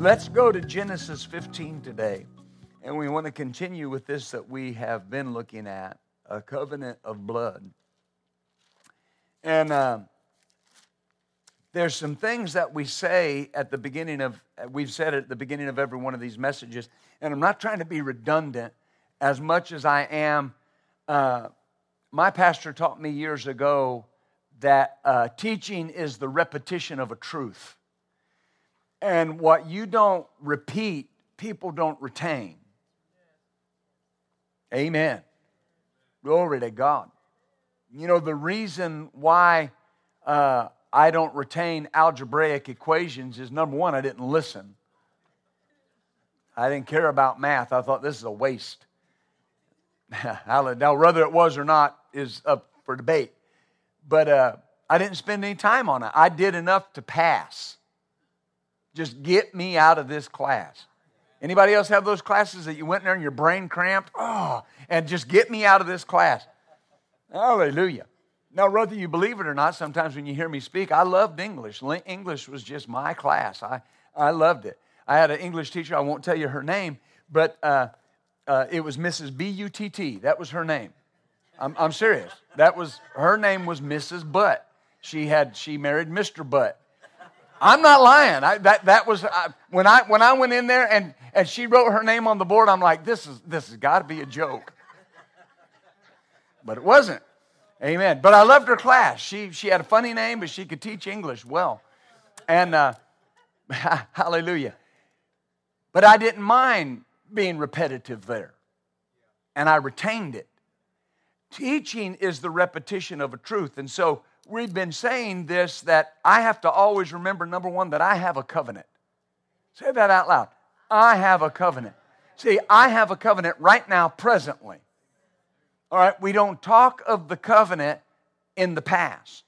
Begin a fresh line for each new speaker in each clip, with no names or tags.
Let's go to Genesis 15 today. And we want to continue with this that we have been looking at a covenant of blood. And uh, there's some things that we say at the beginning of, we've said at the beginning of every one of these messages. And I'm not trying to be redundant as much as I am. Uh, my pastor taught me years ago that uh, teaching is the repetition of a truth. And what you don't repeat, people don't retain. Amen. Glory to God. You know, the reason why uh, I don't retain algebraic equations is number one, I didn't listen. I didn't care about math. I thought this is a waste. now, whether it was or not is up for debate. But uh, I didn't spend any time on it. I did enough to pass. Just get me out of this class. Anybody else have those classes that you went there and your brain cramped? Oh, and just get me out of this class. Hallelujah. Now, whether you believe it or not, sometimes when you hear me speak, I loved English. English was just my class. I, I loved it. I had an English teacher, I won't tell you her name, but uh, uh, it was Mrs. B U T T. That was her name. I'm, I'm serious. That was her name was Mrs. Butt. She had she married Mr. Butt. I'm not lying. I, that, that was I, when I when I went in there and, and she wrote her name on the board. I'm like, this is this has got to be a joke, but it wasn't. Amen. But I loved her class. She she had a funny name, but she could teach English well, and uh, hallelujah. But I didn't mind being repetitive there, and I retained it. Teaching is the repetition of a truth, and so we've been saying this that I have to always remember number one, that I have a covenant. Say that out loud. I have a covenant. See, I have a covenant right now, presently. All right, we don't talk of the covenant in the past.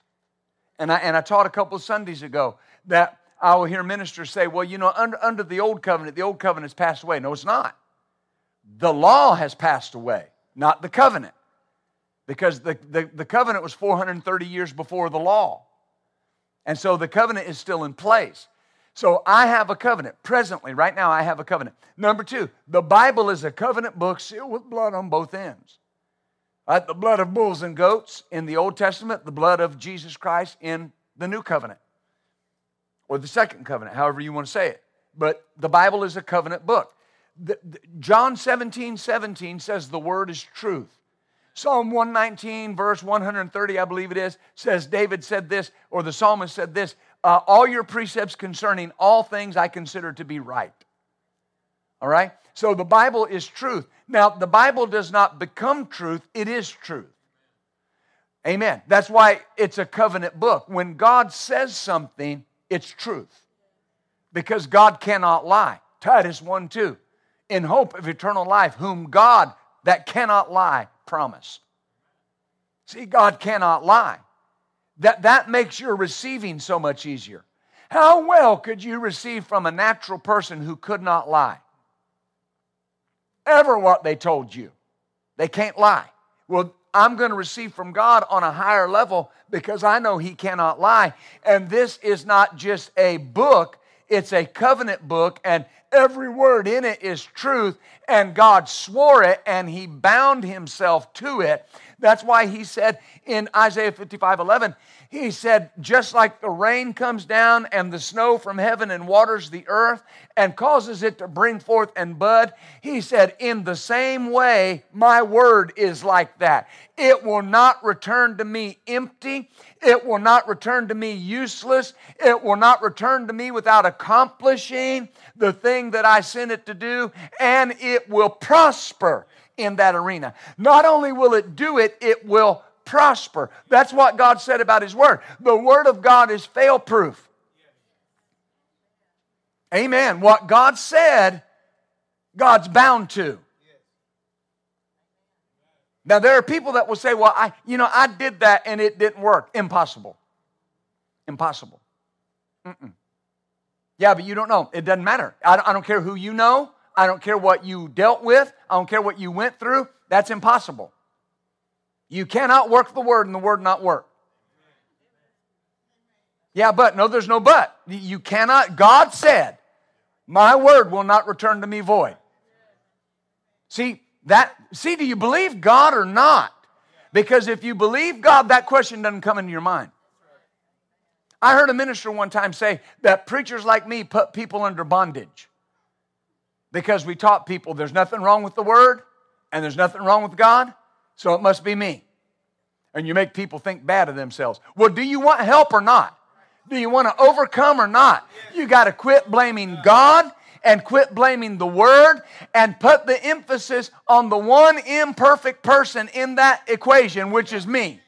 And I, and I taught a couple of Sundays ago that I will hear ministers say, well, you know, under, under the old covenant, the old covenant has passed away. No, it's not. The law has passed away, not the covenant because the, the, the covenant was 430 years before the law. And so the covenant is still in place. So I have a covenant. Presently, right now, I have a covenant. Number two, the Bible is a covenant book sealed with blood on both ends. Right? The blood of bulls and goats in the Old Testament, the blood of Jesus Christ in the New Covenant, or the Second Covenant, however you want to say it. But the Bible is a covenant book. The, the, John 17 17 says the word is truth. Psalm 119, verse 130, I believe it is, says David said this, or the psalmist said this uh, All your precepts concerning all things I consider to be right. All right? So the Bible is truth. Now, the Bible does not become truth, it is truth. Amen. That's why it's a covenant book. When God says something, it's truth. Because God cannot lie. Titus 1 2. In hope of eternal life, whom God that cannot lie promise. See, God cannot lie. That, that makes your receiving so much easier. How well could you receive from a natural person who could not lie? Ever what they told you. They can't lie. Well, I'm going to receive from God on a higher level because I know He cannot lie. And this is not just a book, it's a covenant book, and every word in it is truth, and God swore it, and He bound Himself to it. That's why He said in Isaiah 55 11, He said, just like the rain comes down and the snow from heaven and waters the earth and causes it to bring forth and bud, He said, in the same way, my word is like that. It will not return to me empty. It will not return to me useless. It will not return to me without accomplishing the thing that I sent it to do, and it will prosper in that arena. Not only will it do it, it will prosper. That's what God said about His Word. The Word of God is fail proof. Amen. What God said, God's bound to. Now, there are people that will say, well, I, you know, I did that and it didn't work. Impossible. Impossible. Mm-mm. Yeah, but you don't know. It doesn't matter. I don't, I don't care who you know. I don't care what you dealt with. I don't care what you went through. That's impossible. You cannot work the word and the word not work. Yeah, but no, there's no but. You cannot. God said, My word will not return to me void. See, that see, do you believe God or not? Because if you believe God, that question doesn't come into your mind. I heard a minister one time say that preachers like me put people under bondage because we taught people there's nothing wrong with the word and there's nothing wrong with God, so it must be me. And you make people think bad of themselves. Well, do you want help or not? Do you want to overcome or not? You got to quit blaming God and quit blaming the word and put the emphasis on the one imperfect person in that equation, which is me.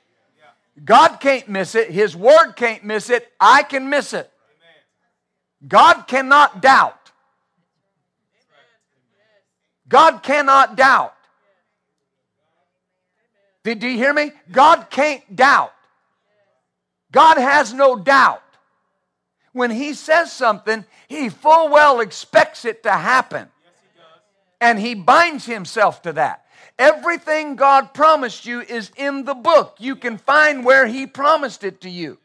God can't miss it. His word can't miss it. I can miss it. God cannot doubt. God cannot doubt. Did, do you hear me? God can't doubt. God has no doubt. When He says something, He full well expects it to happen. And He binds Himself to that. Everything God promised you is in the book. You can find where He promised it to you.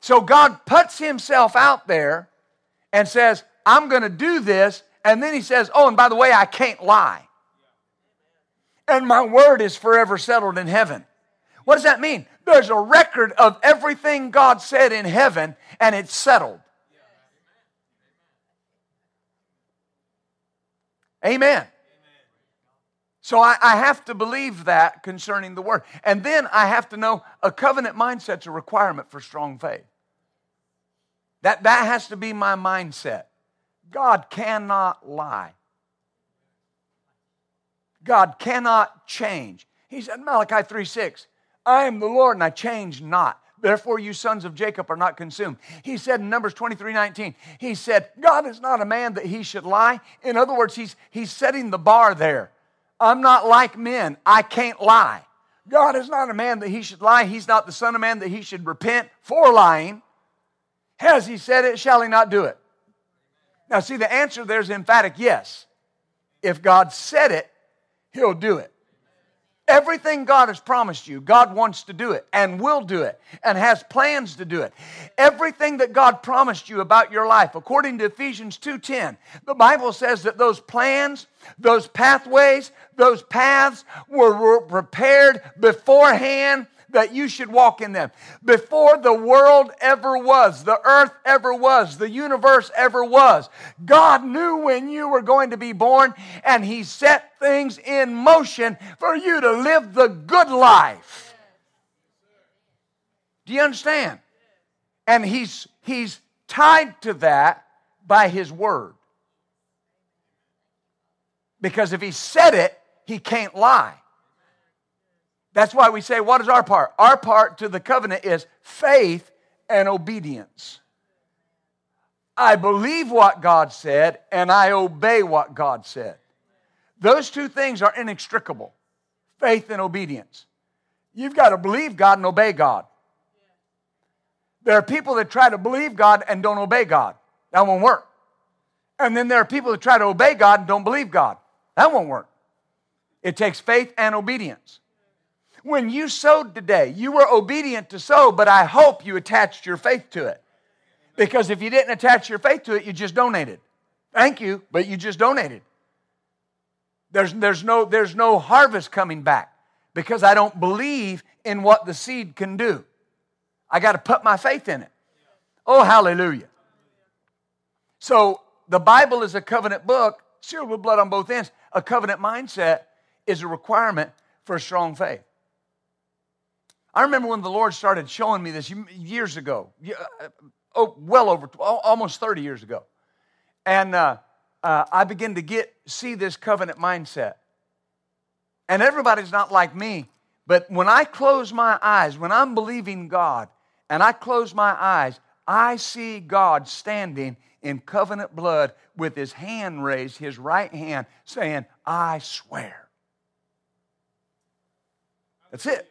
So God puts Himself out there and says, I'm going to do this. And then He says, Oh, and by the way, I can't lie and my word is forever settled in heaven. What does that mean? There's a record of everything God said in heaven, and it's settled. Amen. So I, I, have to believe that concerning the word. And then I have to know a covenant mindset's a requirement for strong faith. That, that has to be my mindset. God cannot lie. God cannot change. He said, Malachi 3 6, I am the Lord and I change not. Therefore, you sons of Jacob are not consumed. He said in Numbers 23 19, He said, God is not a man that he should lie. In other words, he's, he's setting the bar there. I'm not like men, I can't lie. God is not a man that he should lie. He's not the son of man that he should repent for lying. Has he said it? Shall he not do it? Now, see, the answer there is emphatic yes. If God said it, He'll do it. Everything God has promised you, God wants to do it and will do it and has plans to do it. Everything that God promised you about your life, according to Ephesians 2:10, the Bible says that those plans, those pathways, those paths were prepared beforehand that you should walk in them. Before the world ever was, the earth ever was, the universe ever was, God knew when you were going to be born and He set things in motion for you to live the good life. Do you understand? And He's, he's tied to that by His Word. Because if He said it, He can't lie. That's why we say, what is our part? Our part to the covenant is faith and obedience. I believe what God said and I obey what God said. Those two things are inextricable faith and obedience. You've got to believe God and obey God. There are people that try to believe God and don't obey God. That won't work. And then there are people that try to obey God and don't believe God. That won't work. It takes faith and obedience. When you sowed today, you were obedient to sow, but I hope you attached your faith to it. Because if you didn't attach your faith to it, you just donated. Thank you, but you just donated. There's, there's, no, there's no harvest coming back because I don't believe in what the seed can do. I got to put my faith in it. Oh, hallelujah. So the Bible is a covenant book, sealed with blood on both ends. A covenant mindset is a requirement for strong faith. I remember when the Lord started showing me this years ago, uh, oh, well over, almost 30 years ago. And uh, uh, I began to get, see this covenant mindset. And everybody's not like me, but when I close my eyes, when I'm believing God and I close my eyes, I see God standing in covenant blood with his hand raised, his right hand, saying, I swear. That's it.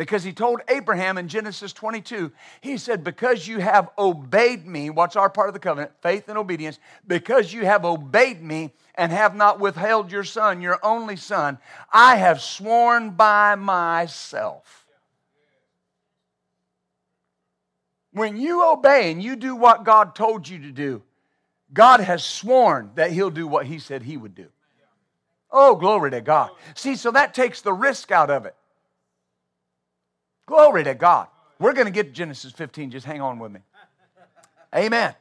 Because he told Abraham in Genesis 22, he said, Because you have obeyed me, what's our part of the covenant? Faith and obedience. Because you have obeyed me and have not withheld your son, your only son, I have sworn by myself. When you obey and you do what God told you to do, God has sworn that He'll do what He said He would do. Oh, glory to God. See, so that takes the risk out of it. Glory to God. We're going to get to Genesis 15. Just hang on with me. Amen.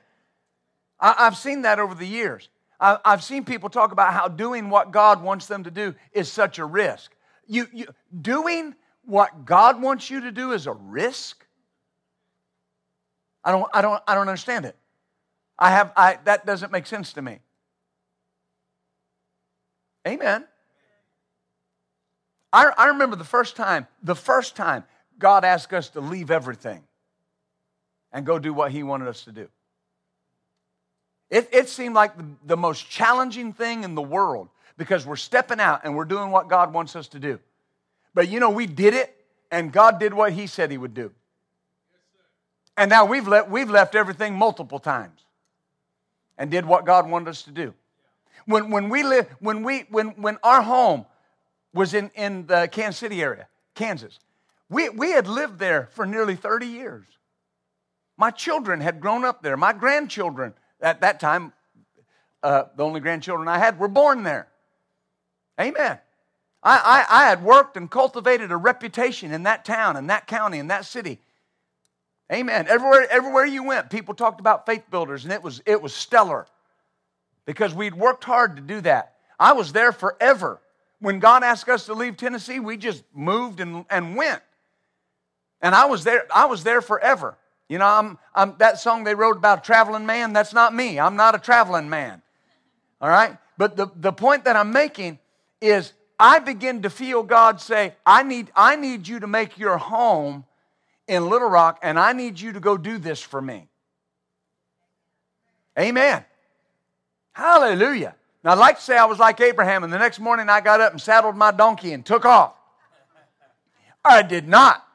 I, have seen that over the years. I, have seen people talk about how doing what God wants them to do is such a risk. You, you, doing what God wants you to do is a risk? I don't, I don't, I don't understand it. I have, I, that doesn't make sense to me. Amen. I, I remember the first time, the first time God asked us to leave everything and go do what He wanted us to do. It, it seemed like the, the most challenging thing in the world because we're stepping out and we're doing what God wants us to do. But you know, we did it and God did what He said He would do. And now we've, let, we've left everything multiple times and did what God wanted us to do. When, when, we live, when, we, when, when our home was in, in the Kansas City area, Kansas, we, we had lived there for nearly 30 years. My children had grown up there. My grandchildren, at that time, uh, the only grandchildren I had, were born there. Amen. I, I, I had worked and cultivated a reputation in that town, in that county, in that city. Amen. Everywhere, everywhere you went, people talked about faith builders, and it was, it was stellar because we'd worked hard to do that. I was there forever. When God asked us to leave Tennessee, we just moved and, and went. And I was there, I was there forever. You know, I'm, I'm, that song they wrote about a traveling man, that's not me. I'm not a traveling man. All right? But the, the point that I'm making is I begin to feel God say, I need, I need you to make your home in Little Rock, and I need you to go do this for me. Amen. Hallelujah. Now, I'd like to say I was like Abraham, and the next morning I got up and saddled my donkey and took off. I did not.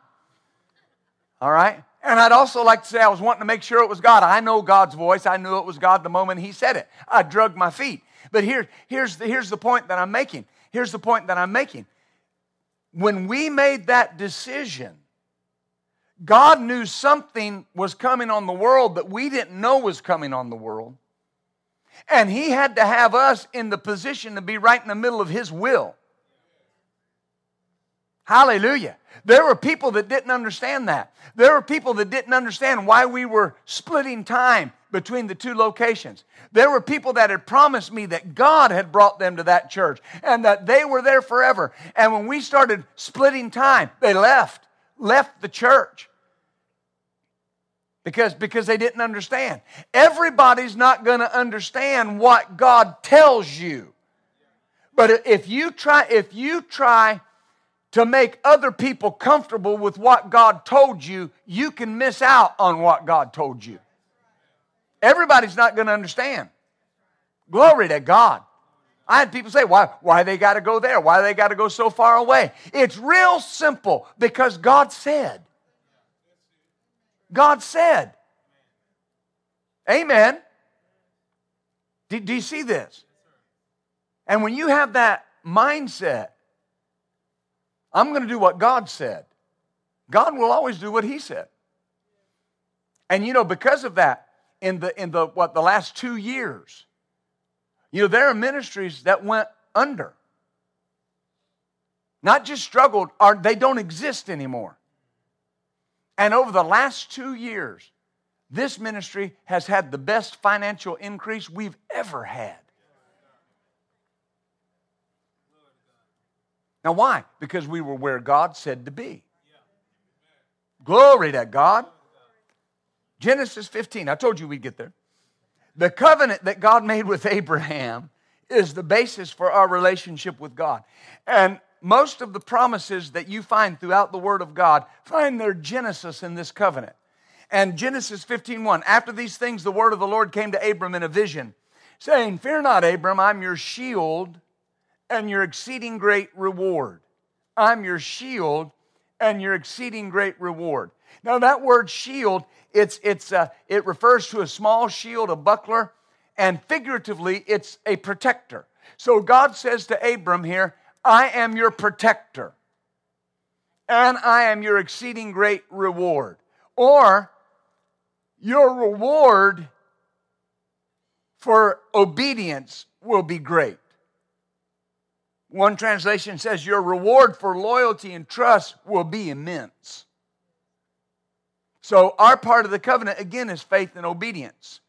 All right? And I'd also like to say I was wanting to make sure it was God. I know God's voice. I knew it was God the moment He said it. I drug my feet. But here, here's, the, here's the point that I'm making. Here's the point that I'm making. When we made that decision, God knew something was coming on the world that we didn't know was coming on the world. And He had to have us in the position to be right in the middle of His will. Hallelujah. There were people that didn't understand that. There were people that didn't understand why we were splitting time between the two locations. There were people that had promised me that God had brought them to that church and that they were there forever. And when we started splitting time, they left, left the church. Because, because they didn't understand. Everybody's not going to understand what God tells you. But if you try, if you try to make other people comfortable with what God told you, you can miss out on what God told you. Everybody's not going to understand. Glory to God. I had people say, why, why they got to go there? Why they got to go so far away? It's real simple because God said. God said. Amen. Do, do you see this? And when you have that mindset, I'm going to do what God said. God will always do what He said. And you know, because of that, in the in the what the last two years, you know, there are ministries that went under. Not just struggled, are they don't exist anymore. And over the last two years, this ministry has had the best financial increase we've ever had. Now, why? Because we were where God said to be. Glory to God. Genesis 15. I told you we'd get there. The covenant that God made with Abraham is the basis for our relationship with God. And most of the promises that you find throughout the Word of God find their genesis in this covenant. And Genesis 15:1, after these things the word of the Lord came to Abram in a vision, saying, Fear not, Abram, I'm your shield and your exceeding great reward. I'm your shield and your exceeding great reward. Now that word shield, it's, it's, uh, it refers to a small shield, a buckler, and figuratively, it's a protector. So God says to Abram here, I am your protector, and I am your exceeding great reward. Or, your reward for obedience will be great. One translation says, Your reward for loyalty and trust will be immense. So, our part of the covenant, again, is faith and obedience.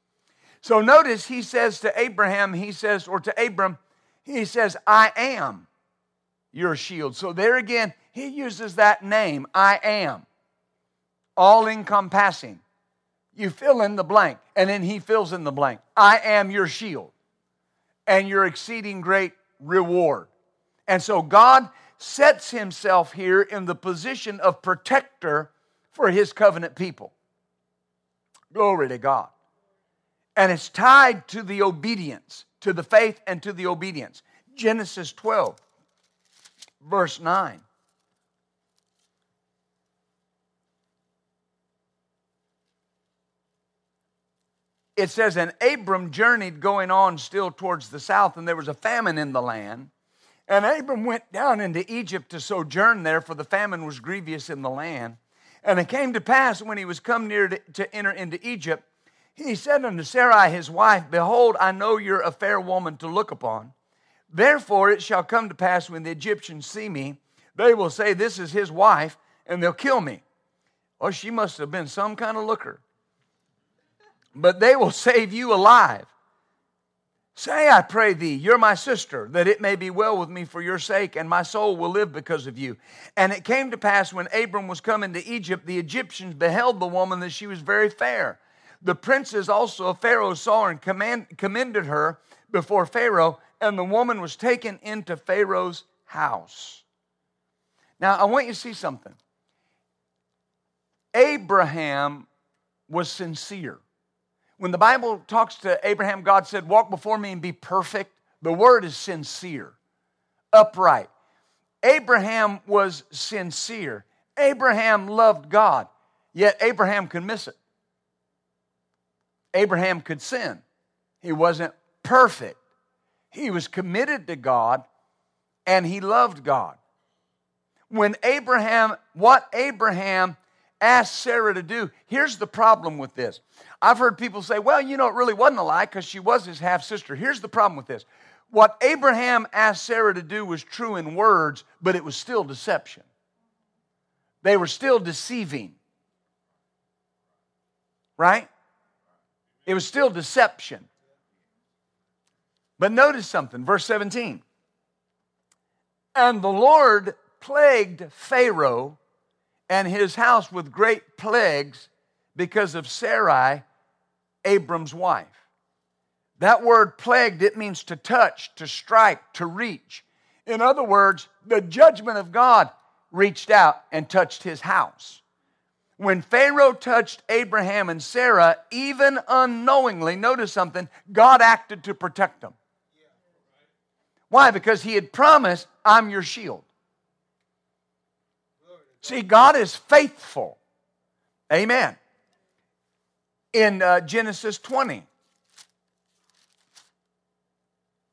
So, notice he says to Abraham, he says, or to Abram, he says, I am your shield. So, there again, he uses that name, I am, all encompassing. You fill in the blank, and then he fills in the blank. I am your shield and your exceeding great reward. And so, God sets himself here in the position of protector for his covenant people. Glory to God. And it's tied to the obedience, to the faith and to the obedience. Genesis 12, verse 9. It says, And Abram journeyed going on still towards the south, and there was a famine in the land. And Abram went down into Egypt to sojourn there, for the famine was grievous in the land. And it came to pass when he was come near to, to enter into Egypt, he said unto Sarai his wife, Behold, I know you're a fair woman to look upon. Therefore it shall come to pass when the Egyptians see me, they will say, This is his wife, and they'll kill me. Or she must have been some kind of looker. But they will save you alive. Say, I pray thee, you're my sister, that it may be well with me for your sake, and my soul will live because of you. And it came to pass when Abram was come into Egypt, the Egyptians beheld the woman that she was very fair. The princes also of Pharaoh saw her and command, commended her before Pharaoh, and the woman was taken into Pharaoh's house. Now, I want you to see something. Abraham was sincere. When the Bible talks to Abraham, God said, Walk before me and be perfect. The word is sincere, upright. Abraham was sincere. Abraham loved God, yet Abraham could miss it. Abraham could sin. He wasn't perfect. He was committed to God and he loved God. When Abraham, what Abraham asked Sarah to do. Here's the problem with this. I've heard people say, well, you know, it really wasn't a lie because she was his half sister. Here's the problem with this. What Abraham asked Sarah to do was true in words, but it was still deception. They were still deceiving. Right? It was still deception. But notice something, verse 17. And the Lord plagued Pharaoh and his house with great plagues because of Sarai, Abram's wife. That word plagued, it means to touch, to strike, to reach. In other words, the judgment of God reached out and touched his house. When Pharaoh touched Abraham and Sarah, even unknowingly, notice something, God acted to protect them. Why? Because he had promised, I'm your shield. See, God is faithful. Amen. In uh, Genesis 20,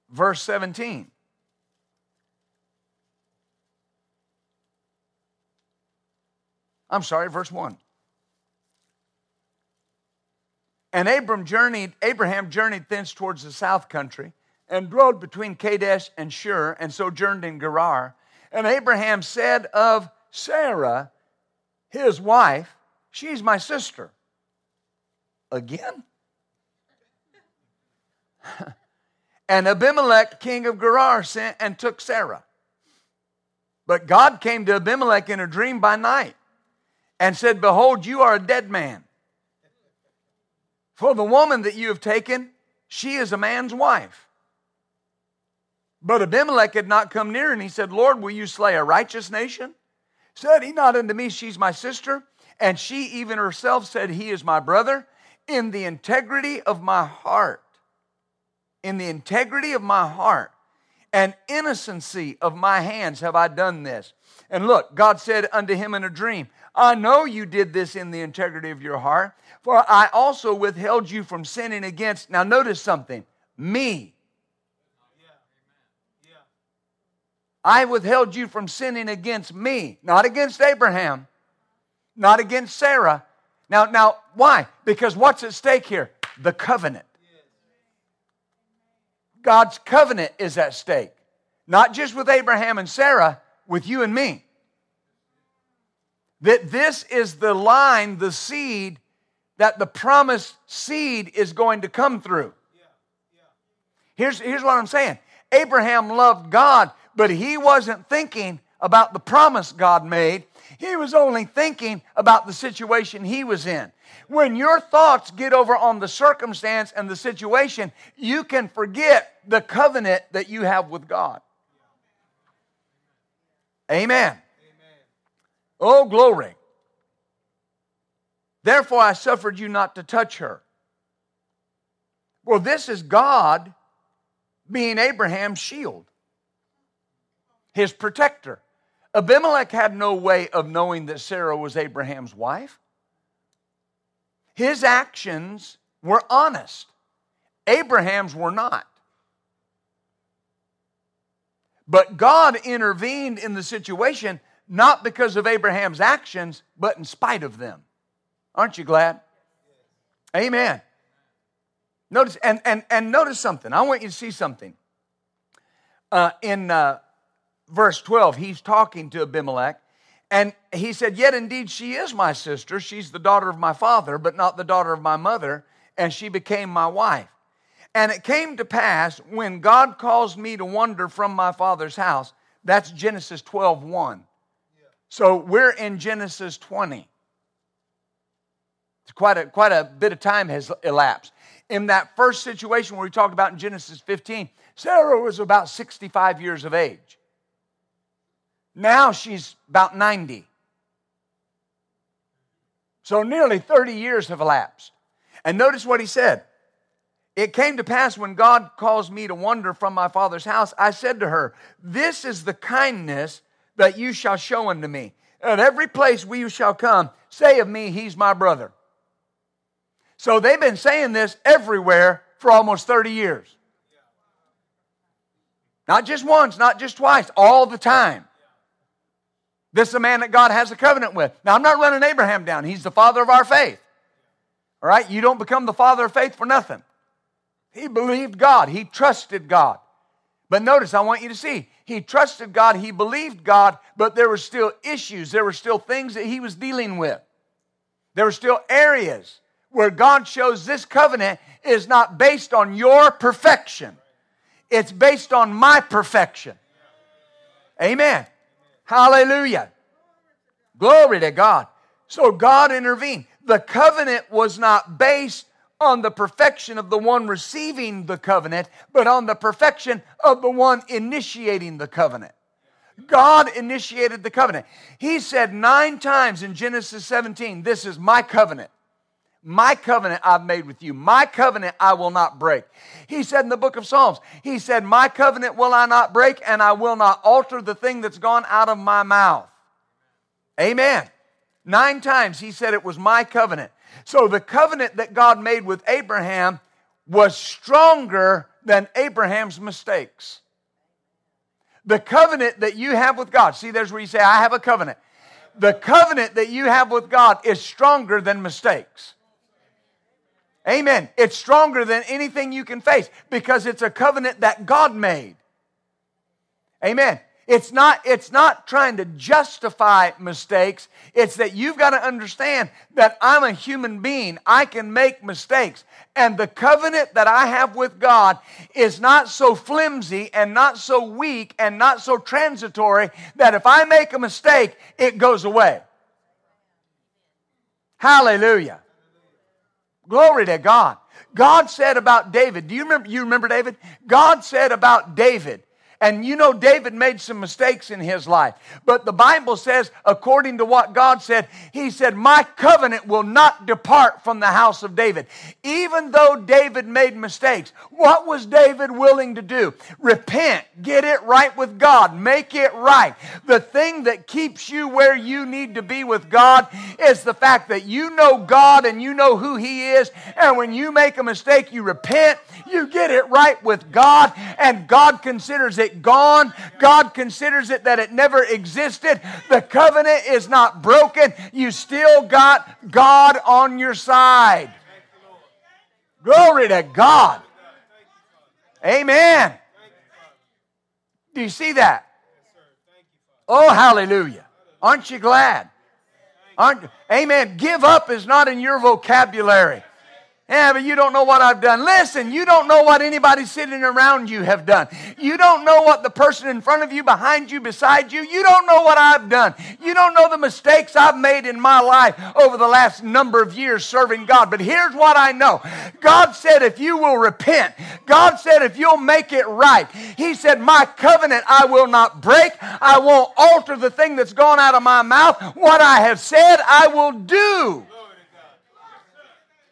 verse 17. I'm sorry, verse 1. And Abram journeyed, Abraham journeyed thence towards the south country, and dwelled between Kadesh and Shur, and sojourned in Gerar. And Abraham said of Sarah, his wife, she's my sister. Again? and Abimelech, king of Gerar, sent and took Sarah. But God came to Abimelech in a dream by night and said, Behold, you are a dead man. For the woman that you have taken, she is a man's wife. But Abimelech had not come near, and he said, Lord, will you slay a righteous nation? Said he not unto me, She's my sister? And she even herself said, He is my brother. In the integrity of my heart, in the integrity of my heart and innocency of my hands have I done this. And look, God said unto him in a dream, I know you did this in the integrity of your heart, for I also withheld you from sinning against. Now, notice something me. I withheld you from sinning against me, not against Abraham, not against Sarah. Now, now, why? Because what's at stake here? The covenant. God's covenant is at stake. Not just with Abraham and Sarah, with you and me. That this is the line, the seed that the promised seed is going to come through. Here's, here's what I'm saying Abraham loved God, but he wasn't thinking about the promise God made. He was only thinking about the situation he was in. When your thoughts get over on the circumstance and the situation, you can forget the covenant that you have with God. Amen. Oh, glory. Therefore, I suffered you not to touch her. Well, this is God being Abraham's shield, his protector. Abimelech had no way of knowing that Sarah was Abraham's wife. His actions were honest, Abraham's were not. But God intervened in the situation not because of Abraham's actions, but in spite of them. Aren't you glad? Amen. Notice and and and notice something. I want you to see something. Uh, in uh, verse 12, he's talking to Abimelech, and he said, Yet indeed she is my sister. She's the daughter of my father, but not the daughter of my mother, and she became my wife. And it came to pass when God caused me to wander from my father's house. That's Genesis 12 1. So we're in Genesis 20. Quite a, quite a bit of time has elapsed. In that first situation where we talked about in Genesis 15, Sarah was about 65 years of age. Now she's about 90. So nearly 30 years have elapsed. And notice what he said. It came to pass when God caused me to wander from my father's house, I said to her, This is the kindness that you shall show unto me. At every place where you shall come, say of me, He's my brother. So they've been saying this everywhere for almost 30 years. Not just once, not just twice, all the time. This is a man that God has a covenant with. Now, I'm not running Abraham down. He's the father of our faith. All right? You don't become the father of faith for nothing. He believed God, he trusted God. But notice, I want you to see, he trusted God, he believed God, but there were still issues, there were still things that he was dealing with. There were still areas where God shows this covenant is not based on your perfection, it's based on my perfection. Amen. Hallelujah. Glory to God. So God intervened. The covenant was not based on the perfection of the one receiving the covenant, but on the perfection of the one initiating the covenant. God initiated the covenant. He said nine times in Genesis 17, This is my covenant. My covenant I've made with you. My covenant I will not break. He said in the book of Psalms, He said, My covenant will I not break, and I will not alter the thing that's gone out of my mouth. Amen. Nine times he said it was my covenant. So the covenant that God made with Abraham was stronger than Abraham's mistakes. The covenant that you have with God, see, there's where you say, I have a covenant. The covenant that you have with God is stronger than mistakes. Amen. It's stronger than anything you can face because it's a covenant that God made. Amen. It's not, it's not trying to justify mistakes. It's that you've got to understand that I'm a human being. I can make mistakes. And the covenant that I have with God is not so flimsy and not so weak and not so transitory that if I make a mistake, it goes away. Hallelujah. Glory to God. God said about David, do you remember, you remember David? God said about David, And you know, David made some mistakes in his life. But the Bible says, according to what God said, He said, My covenant will not depart from the house of David. Even though David made mistakes, what was David willing to do? Repent, get it right with God, make it right. The thing that keeps you where you need to be with God is the fact that you know God and you know who He is. And when you make a mistake, you repent, you get it right with God, and God considers it gone. God considers it that it never existed. The covenant is not broken. You still got God on your side. Glory to God. Amen. Do you see that? Oh, hallelujah. Aren't you glad? Aren't, amen. Give up is not in your vocabulary. Yeah, but you don't know what I've done. Listen, you don't know what anybody sitting around you have done. You don't know what the person in front of you, behind you, beside you, you don't know what I've done. You don't know the mistakes I've made in my life over the last number of years serving God. But here's what I know God said, if you will repent, God said, if you'll make it right, He said, My covenant I will not break. I won't alter the thing that's gone out of my mouth. What I have said, I will do.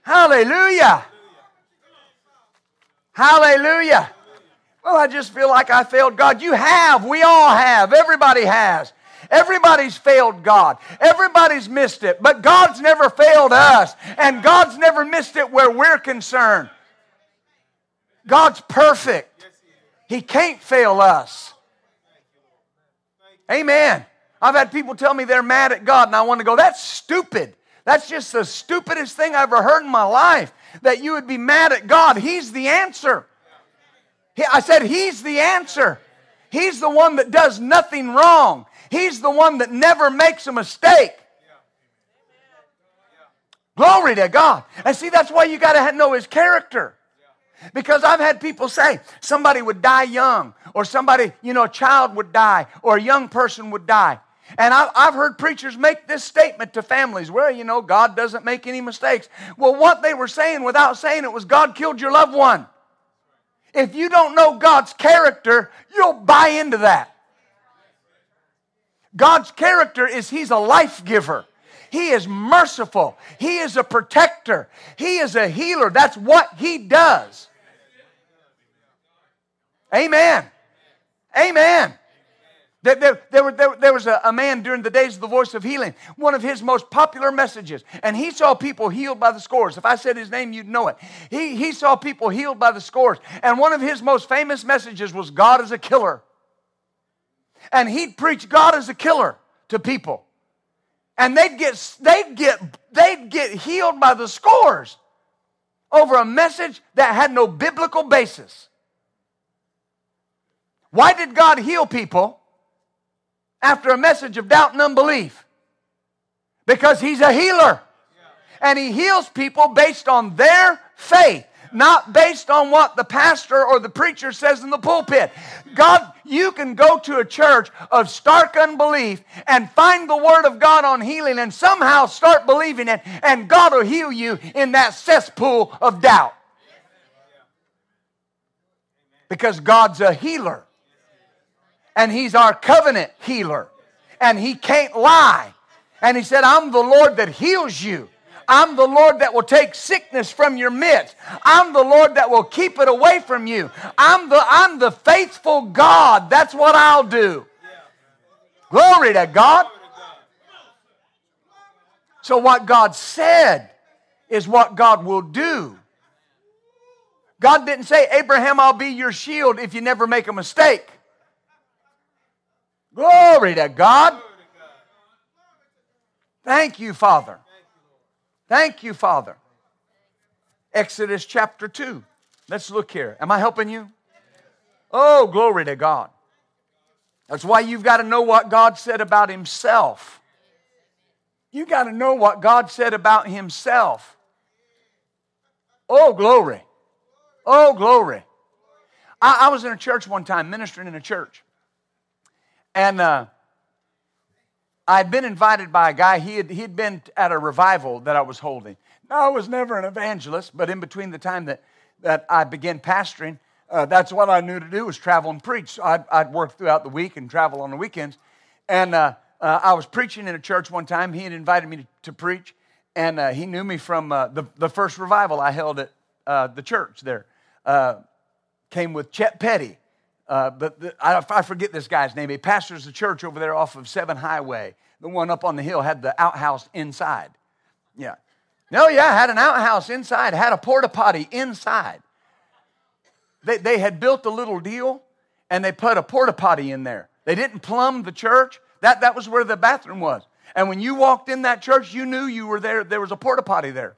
Hallelujah. Hallelujah. Well, I just feel like I failed God. You have. We all have. Everybody has. Everybody's failed God. Everybody's missed it. But God's never failed us. And God's never missed it where we're concerned. God's perfect. He can't fail us. Amen. I've had people tell me they're mad at God, and I want to go, that's stupid. That's just the stupidest thing I ever heard in my life that you would be mad at God. He's the answer. I said, He's the answer. He's the one that does nothing wrong. He's the one that never makes a mistake. Glory to God. And see, that's why you got to know His character. Because I've had people say somebody would die young, or somebody, you know, a child would die, or a young person would die. And I've heard preachers make this statement to families well, you know, God doesn't make any mistakes. Well, what they were saying without saying it was God killed your loved one. If you don't know God's character, you'll buy into that. God's character is He's a life giver. He is merciful. He is a protector. He is a healer. That's what He does. Amen. Amen. There, there, there, there, there was a, a, man during the days of the voice of healing, one of his most popular messages, and he saw people healed by the scores. If I said his name, you'd know it. He, he saw people healed by the scores, and one of his most famous messages was God is a killer. And he'd preach God is a killer to people. And they'd get, they'd get, they'd get healed by the scores over a message that had no biblical basis. Why did God heal people? After a message of doubt and unbelief? Because He's a healer. And He heals people based on their faith, not based on what the pastor or the preacher says in the pulpit. God, you can go to a church of stark unbelief and find the Word of God on healing and somehow start believing it, and God will heal you in that cesspool of doubt. Because God's a healer and He's our covenant healer. And He can't lie. And He said, I'm the Lord that heals you. I'm the Lord that will take sickness from your midst. I'm the Lord that will keep it away from you. I'm the, I'm the faithful God. That's what I'll do. Glory to God. So, what God said is what God will do. God didn't say, Abraham, I'll be your shield if you never make a mistake. Glory to God. Thank you, Father. Thank you, Father. Exodus chapter 2. Let's look here. Am I helping you? Oh, glory to God. That's why you've got to know what God said about Himself. You got to know what God said about Himself. Oh, glory. Oh, glory. I, I was in a church one time, ministering in a church. And uh, I'd been invited by a guy, he had, he'd been at a revival that I was holding. Now, I was never an evangelist, but in between the time that, that I began pastoring, uh, that's what I knew to do was travel and preach. So I'd, I'd, work throughout the week and travel on the weekends. And uh, uh, I was preaching in a church one time. He had invited me to, to preach, and uh, he knew me from uh, the, the first revival I held at uh, the church there. came with Chet Petty. Uh, but the, I, I, forget this guy's name. He pastors the church over there off of Seven Highway. The one up on the hill had the outhouse inside. Yeah. No, yeah, had an outhouse inside, had a porta potty inside. They, they had built a little deal and they put a porta potty in there. They didn't plumb the church. That, that was where the bathroom was. And when you walked in that church, you knew you were there. There was a porta potty there.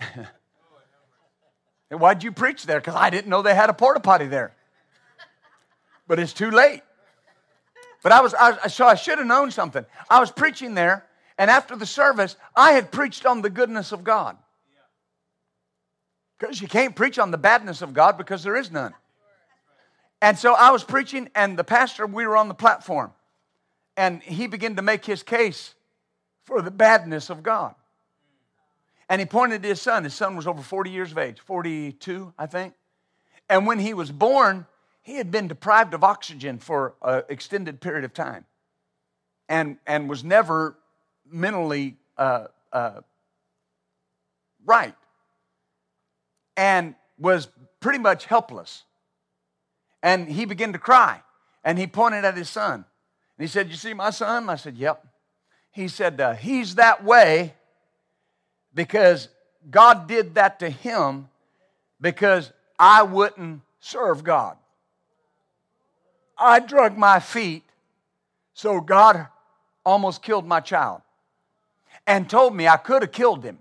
and why'd you preach there? Because I didn't know they had a porta potty there. But it's too late. But I was, I, so I should have known something. I was preaching there, and after the service, I had preached on the goodness of God. Because you can't preach on the badness of God because there is none. And so I was preaching, and the pastor, we were on the platform, and he began to make his case for the badness of God. And he pointed to his son. His son was over 40 years of age, 42, I think. And when he was born, he had been deprived of oxygen for an extended period of time and, and was never mentally uh, uh, right and was pretty much helpless. And he began to cry. And he pointed at his son. And he said, You see my son? I said, Yep. He said, uh, He's that way because God did that to him because I wouldn't serve God. I drug my feet, so God almost killed my child and told me I could have killed him.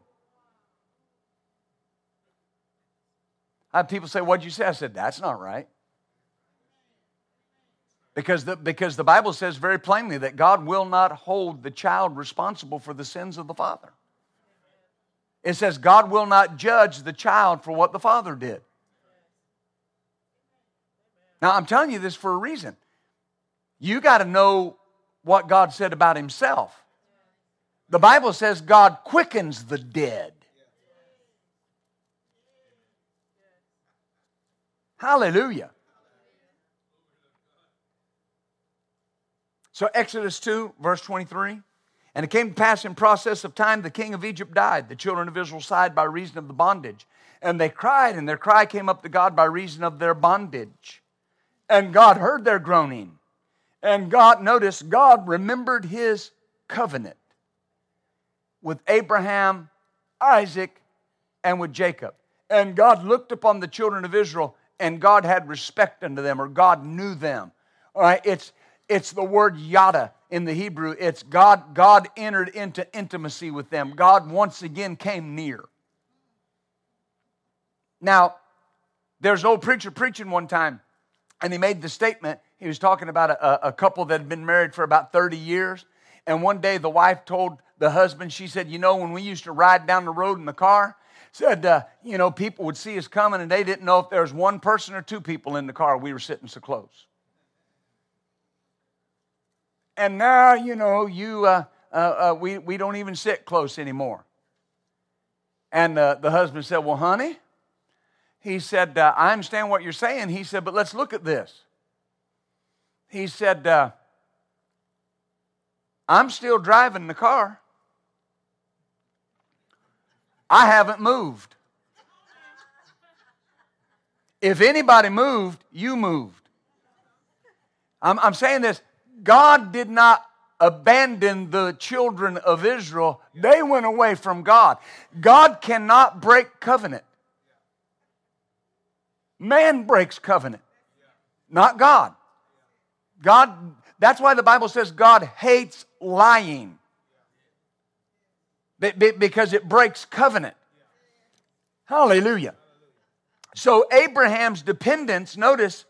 I had people say, What'd you say? I said, That's not right. Because the, because the Bible says very plainly that God will not hold the child responsible for the sins of the father. It says God will not judge the child for what the father did. Now, I'm telling you this for a reason. You got to know what God said about himself. The Bible says God quickens the dead. Hallelujah. So, Exodus 2, verse 23. And it came to pass in process of time, the king of Egypt died. The children of Israel sighed by reason of the bondage. And they cried, and their cry came up to God by reason of their bondage. And God heard their groaning. And God, notice, God remembered his covenant with Abraham, Isaac, and with Jacob. And God looked upon the children of Israel and God had respect unto them, or God knew them. All right, it's it's the word yada in the Hebrew. It's God, God entered into intimacy with them. God once again came near. Now, there's an old preacher preaching one time, and he made the statement. He was talking about a, a couple that had been married for about 30 years. And one day the wife told the husband, she said, You know, when we used to ride down the road in the car, said, uh, you know, people would see us coming and they didn't know if there was one person or two people in the car. We were sitting so close. And now, you know, you, uh, uh, uh we, we don't even sit close anymore. And uh, the husband said, Well, honey, he said, uh, I understand what you're saying. He said, But let's look at this. He said, I'm still driving the car. I haven't moved. If anybody moved, you moved. I'm, I'm saying this God did not abandon the children of Israel, they went away from God. God cannot break covenant. Man breaks covenant, not God. God, that's why the Bible says God hates lying because it breaks covenant. Hallelujah. So Abraham's dependents, notice,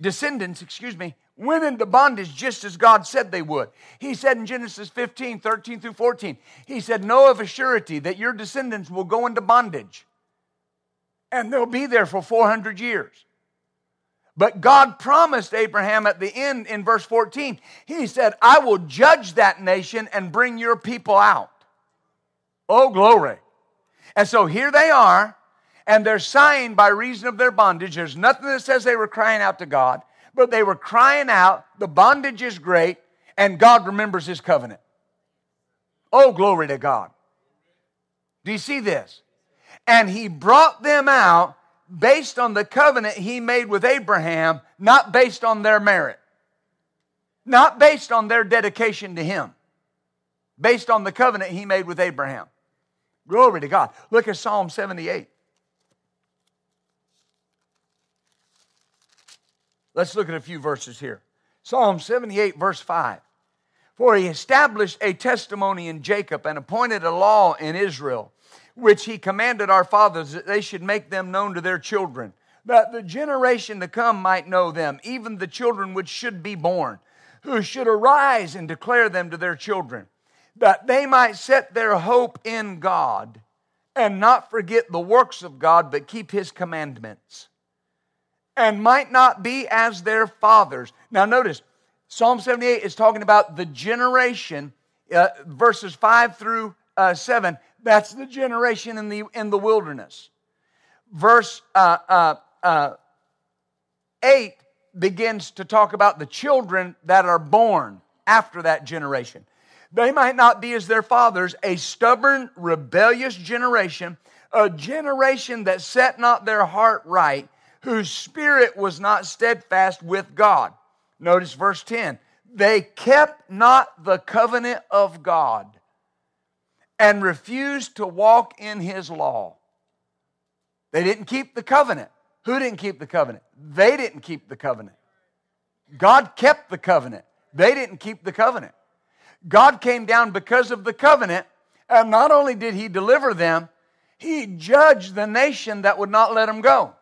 descendants, excuse me, went into bondage just as God said they would. He said in Genesis 15, 13 through 14, He said, Know of a surety that your descendants will go into bondage, and they'll be there for 400 years. But God promised Abraham at the end in verse 14, He said, I will judge that nation and bring your people out. Oh, glory. And so here they are, and they're sighing by reason of their bondage. There's nothing that says they were crying out to God, but they were crying out, the bondage is great, and God remembers his covenant. Oh, glory to God. Do you see this? And he brought them out based on the covenant he made with Abraham, not based on their merit, not based on their dedication to him, based on the covenant he made with Abraham. Glory to God. Look at Psalm 78. Let's look at a few verses here. Psalm 78, verse 5. For he established a testimony in Jacob and appointed a law in Israel, which he commanded our fathers that they should make them known to their children, that the generation to come might know them, even the children which should be born, who should arise and declare them to their children, that they might set their hope in God and not forget the works of God, but keep his commandments and might not be as their fathers. Now, notice, Psalm 78 is talking about the generation, uh, verses 5 through uh, 7. That's the generation in the, in the wilderness. Verse uh, uh, uh 8 begins to talk about the children that are born after that generation. They might not be as their fathers, a stubborn, rebellious generation, a generation that set not their heart right whose spirit was not steadfast with God. Notice verse 10. They kept not the covenant of God and refused to walk in his law. They didn't keep the covenant. Who didn't keep the covenant? They didn't keep the covenant. God kept the covenant. They didn't keep the covenant. God came down because of the covenant, and not only did he deliver them, he judged the nation that would not let them go.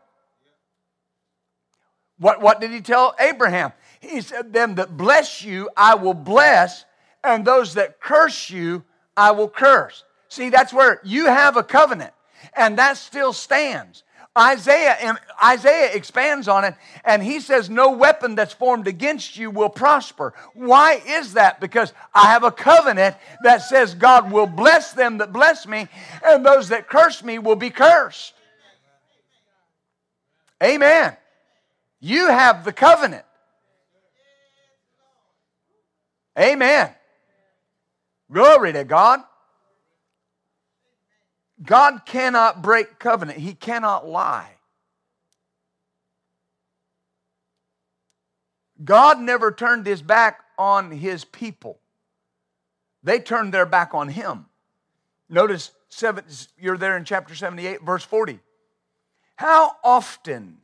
What, what did he tell Abraham? He said, Them that bless you, I will bless, and those that curse you, I will curse. See, that's where you have a covenant, and that still stands. Isaiah, Isaiah expands on it, and he says, No weapon that's formed against you will prosper. Why is that? Because I have a covenant that says God will bless them that bless me, and those that curse me will be cursed. Amen. You have the covenant. Amen. Glory to God. God cannot break covenant, He cannot lie. God never turned his back on his people. They turned their back on him. Notice seven, you're there in chapter 78, verse 40. How often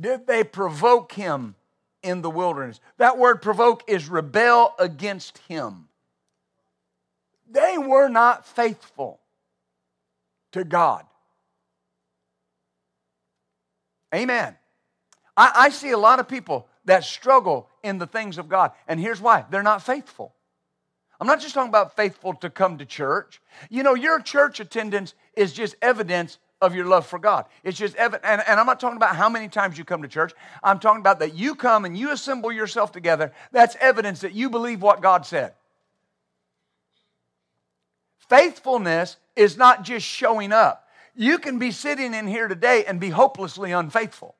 did they provoke him in the wilderness? That word provoke is rebel against him. They were not faithful to God. Amen. I, I, see a lot of people that struggle in the things of God, and here's why they're not faithful. I'm not just talking about faithful to come to church. You know, your church attendance is just evidence of your love for God. It's just evident. And, and, I'm not talking about how many times you come to church. I'm talking about that you come and you assemble yourself together. That's evidence that you believe what God said. Faithfulness is not just showing up. You can be sitting in here today and be hopelessly unfaithful.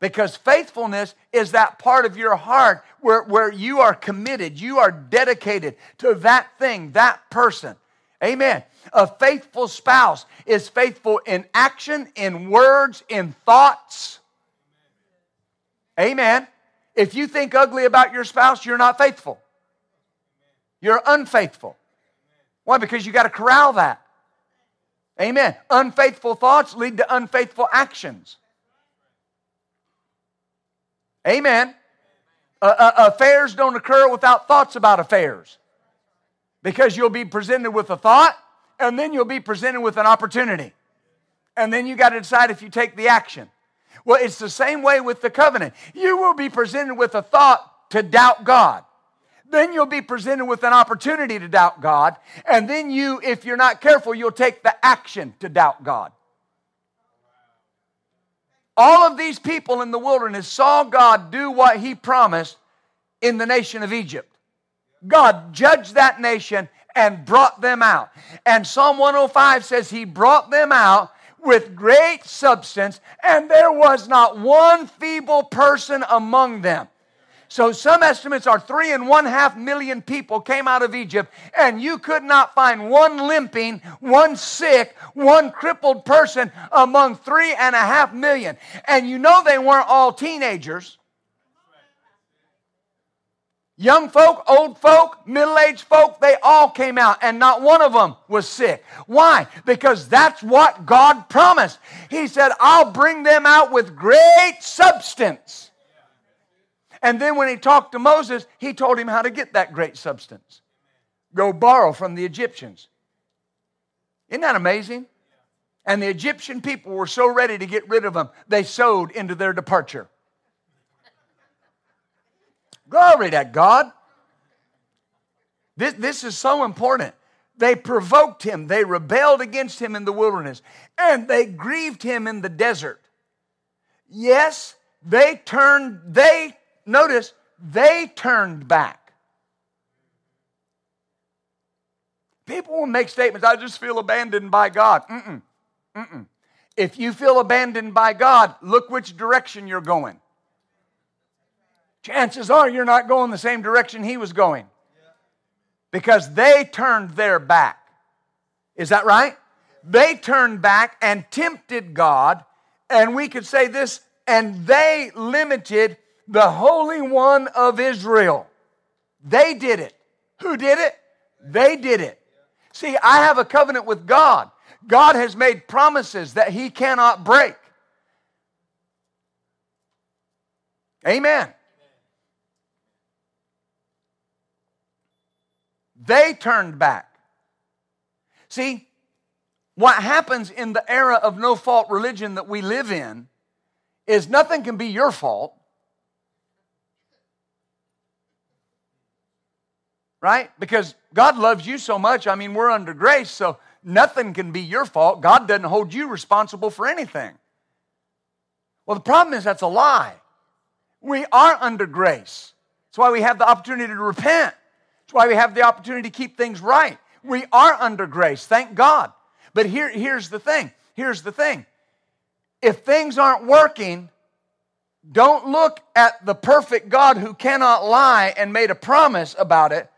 Because faithfulness is that part of your heart where, where you are committed, you are dedicated to that thing, that person. Amen. A faithful spouse is faithful in action, in words, in thoughts. Amen. If you think ugly about your spouse, you're not faithful. You're unfaithful. Why? Because you got to corral that. Amen. Unfaithful thoughts lead to unfaithful actions. Amen. Uh, uh, affairs don't occur without thoughts about affairs. Because you'll be presented with a thought, and then you'll be presented with an opportunity. And then you got to decide if you take the action. Well, it's the same way with the covenant. You will be presented with a thought to doubt God. Then you'll be presented with an opportunity to doubt God. And then you, if you're not careful, you'll take the action to doubt God. All of these people in the wilderness saw God do what he promised in the nation of Egypt. God judged that nation and brought them out. And Psalm 105 says he brought them out with great substance, and there was not one feeble person among them. So some estimates are three and one half million people came out of Egypt, and you could not find one limping, one sick, one crippled person among three and a half million. And you know they weren't all teenagers. Young folk, old folk, middle aged folk, they all came out and not one of them was sick. Why? Because that's what God promised. He said, I'll bring them out with great substance. And then when he talked to Moses, he told him how to get that great substance. Go borrow from the Egyptians. Isn't that amazing? And the Egyptian people were so ready to get rid of them, they sowed into their departure. Glory to God. This, this is so important. They provoked him, they rebelled against him in the wilderness, and they grieved him in the desert. Yes, they turned, they, notice, they turned back. People will make statements, I just feel abandoned by God. Mm-mm, mm-mm. If you feel abandoned by God, look which direction you're going chances are you're not going the same direction he was going. Because they turned their back. Is that right? They turned back and tempted God, and we could say this, and they limited the Holy One of Israel. They did it. Who did it? They did it. See, I have a covenant with God. God has made promises that He cannot break. Amen. They turned back. See, what happens in the era of no fault religion that we live in is nothing can be your fault. Right? Because God loves you so much. I mean, we're under grace, so nothing can be your fault. God doesn't hold you responsible for anything. Well, the problem is that's a lie. We are under grace. That's why we have the opportunity to repent. That's why we have the opportunity to keep things right. We are under grace, thank God. But here, here's the thing. Here's the thing. If things aren't working, don't look at the perfect God who cannot lie and made a promise about it.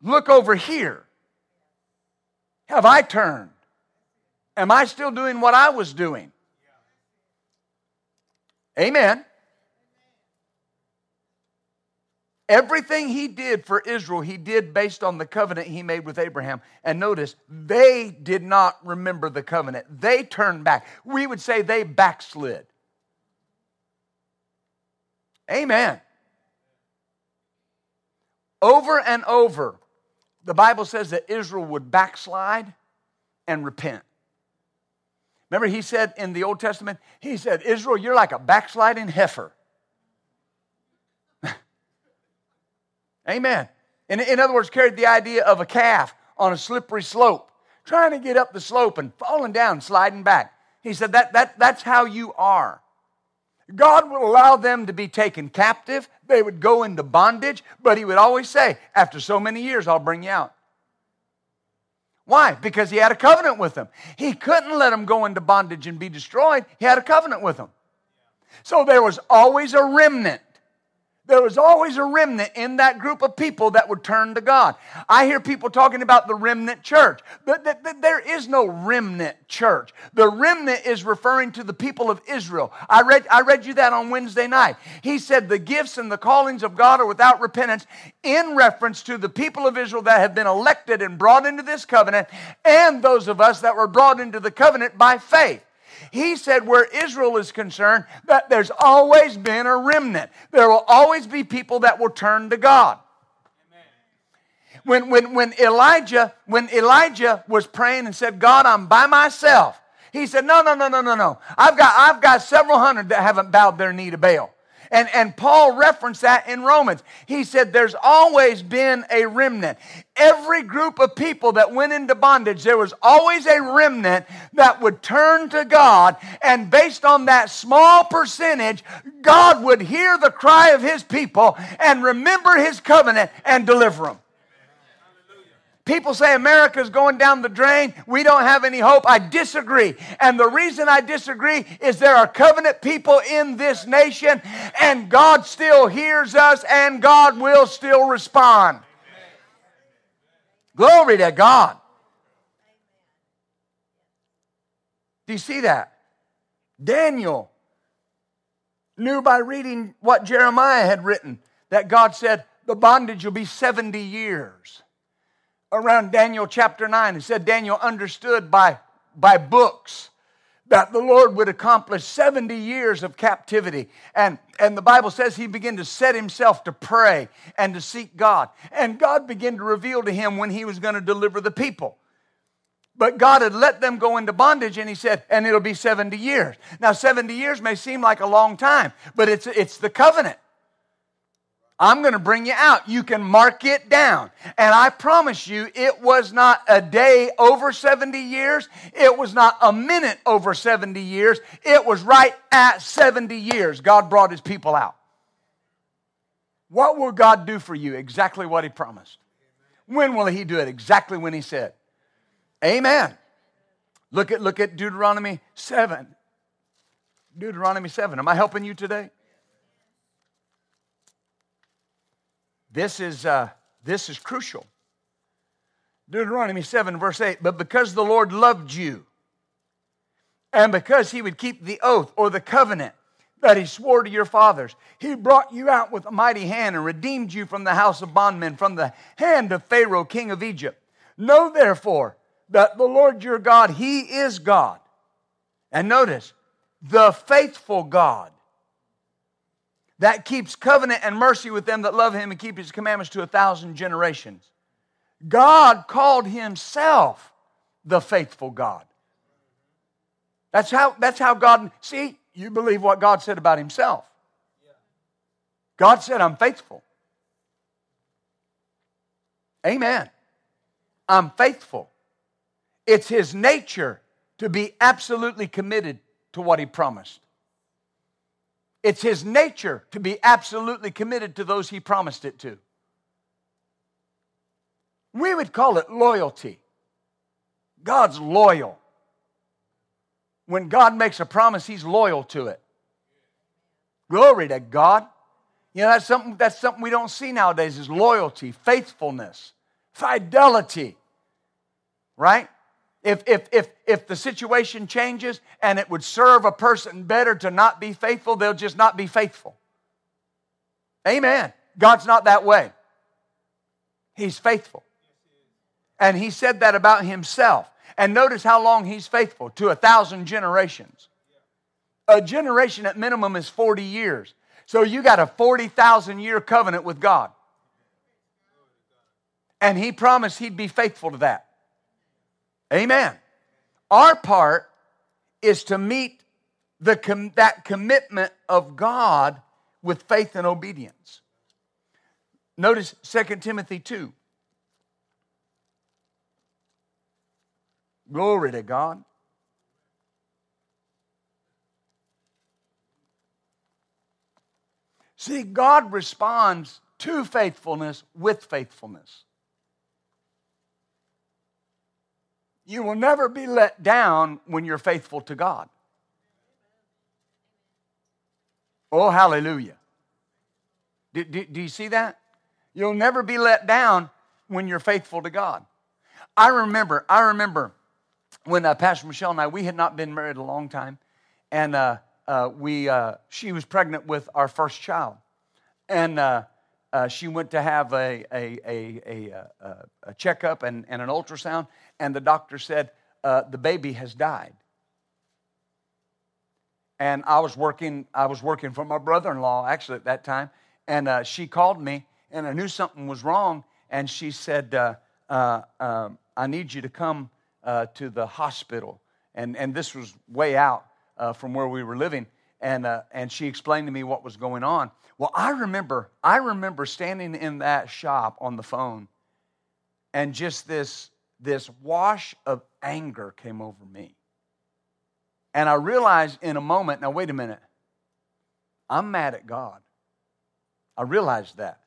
Look over here. Have I turned? Am I still doing what I was doing? Amen. Everything he did for Israel, he did based on the covenant he made with Abraham. And notice, they did not remember the covenant. They turned back. We would say they backslid. Amen. Over and over, the Bible says that Israel would backslide and repent. Remember, he said in the Old Testament, he said, Israel, you're like a backsliding heifer. Amen. In, in other words, carried the idea of a calf on a slippery slope, trying to get up the slope and falling down, sliding back. He said that, that that's how you are. God would allow them to be taken captive. They would go into bondage, but He would always say, After so many years, I'll bring you out. Why? Because He had a covenant with them. He couldn't let them go into bondage and be destroyed. He had a covenant with them. So there was always a remnant there was always a remnant in that group of people that would turn to God. I hear people talking about the remnant church, but there is no remnant church. The remnant is referring to the people of Israel. I read, I read you that on Wednesday night. He said the gifts and the callings of God are without repentance in reference to the people of Israel that have been elected and brought into this covenant and those of us that were brought into the covenant by faith. He said, where Israel is concerned, that there's always been a remnant. There will always be people that will turn to God. When, when, when Elijah when Elijah was praying and said, God, I'm by myself, he said, No, no, no, no, no, no. I've got, I've got several hundred that haven't bowed their knee to Baal. And, and Paul referenced that in Romans. He said, There's always been a remnant. Every group of people that went into bondage, there was always a remnant that would turn to God. And based on that small percentage, God would hear the cry of his people and remember his covenant and deliver them. People say America's going down the drain. We don't have any hope. I disagree. And the reason I disagree is there are covenant people in this nation, and God still hears us, and God will still respond. Glory to God. Do you see that? Daniel knew by reading what Jeremiah had written that God said the bondage will be 70 years around Daniel chapter 9. It said Daniel understood by, by books that the Lord would accomplish 70 years of captivity. And, and the Bible says he began to set himself to pray and to seek God. And God began to reveal to him when he was going to deliver the people. But God had let them go into bondage, and He said, and it'll be 70 years. Now, 70 years may seem like a long time, but it's, it's the covenant. I'm going to bring you out. You can mark it down. And I promise you, it was not a day over 70 years. It was not a minute over 70 years. It was right at 70 years. God brought his people out. What will God do for you? Exactly what he promised. When will he do it? Exactly when he said. Amen. Look at, look at Deuteronomy 7. Deuteronomy 7. Am I helping you today? This is, uh, this is crucial. Deuteronomy 7, verse 8. But because the Lord loved you, and because he would keep the oath or the covenant that he swore to your fathers, he brought you out with a mighty hand and redeemed you from the house of bondmen, from the hand of Pharaoh, king of Egypt. Know therefore that the Lord your God, he is God. And notice, the faithful God that keeps covenant and mercy with them that love him and keep his commandments to a thousand generations. God called himself the faithful God. That's how, that's how God, see, you believe what God said about himself. God said, I'm faithful. Amen. I'm faithful. It's his nature to be absolutely committed to what he promised. It's his nature to be absolutely committed to those he promised it to. We would call it loyalty. God's loyal. When God makes a promise, he's loyal to it. Glory to God. You know, that's something, that's something we don't see nowadays is loyalty, faithfulness, fidelity. Right? If, if, if, if the situation changes and it would serve a person better to not be faithful, they'll just not be faithful. Amen. God's not that way. He's faithful. And he said that about himself. And notice how long he's faithful to a thousand generations. A generation at minimum is 40 years. So you got a 40,000 year covenant with God. And he promised he'd be faithful to that. Amen. Our part is to meet the com- that commitment of God with faith and obedience. Notice 2 Timothy 2. Glory to God. See, God responds to faithfulness with faithfulness. You will never be let down when you're faithful to God. Oh, hallelujah. Do, do, do, you see that? You'll never be let down when you're faithful to God. I remember, I remember when uh, Pastor Michelle and I, we had not been married a long time, and uh, uh, we, uh, she was pregnant with our first child. And uh, uh, she went to have a, a, a, a, a checkup and, and an ultrasound, and the doctor said, uh, The baby has died. And I was working, I was working for my brother in law actually at that time, and uh, she called me, and I knew something was wrong, and she said, uh, uh, um, I need you to come uh, to the hospital. And, and this was way out from where we were living. And, uh, and she explained to me what was going on. Well, I remember, I remember standing in that shop on the phone and just this, this wash of anger came over me. And I realized in a moment, now wait a minute, I'm mad at God. I realized that.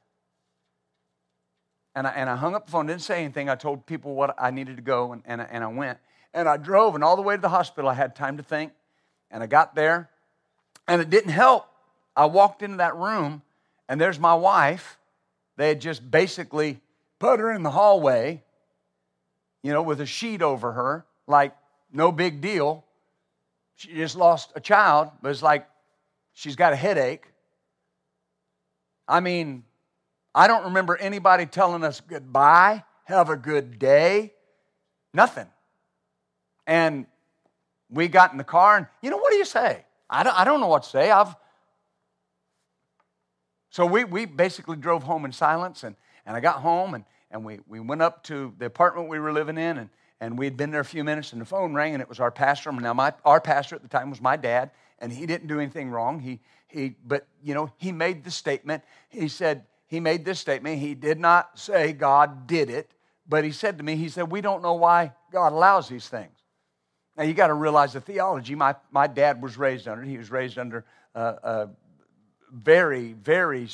and I, and I hung up the phone, didn't say anything. I told people what I needed to go, and, and, and I went. And I drove, and all the way to the hospital, I had time to think. And I got there, and it didn't help. I walked into that room, and there's my wife. They had just basically put her in the hallway, you know, with a sheet over her, like no big deal. She just lost a child, but it's like she's got a headache. I mean, I don't remember anybody telling us goodbye, have a good day, nothing. And we got in the car, and you know, what do you say? I don't, I don't know what to say. I've so we, we basically drove home in silence, and, and I got home, and, and we, we went up to the apartment we were living in, and, and we'd been there a few minutes, and the phone rang, and it was our pastor. Now, my, our pastor at the time was my dad, and he didn't do anything wrong. He, he, but, you know, he made the statement. He said, he made this statement. He did not say God did it, but he said to me, he said, we don't know why God allows these things. Now, you got to realize the theology my, my dad was raised under. He was raised under uh, uh, very, very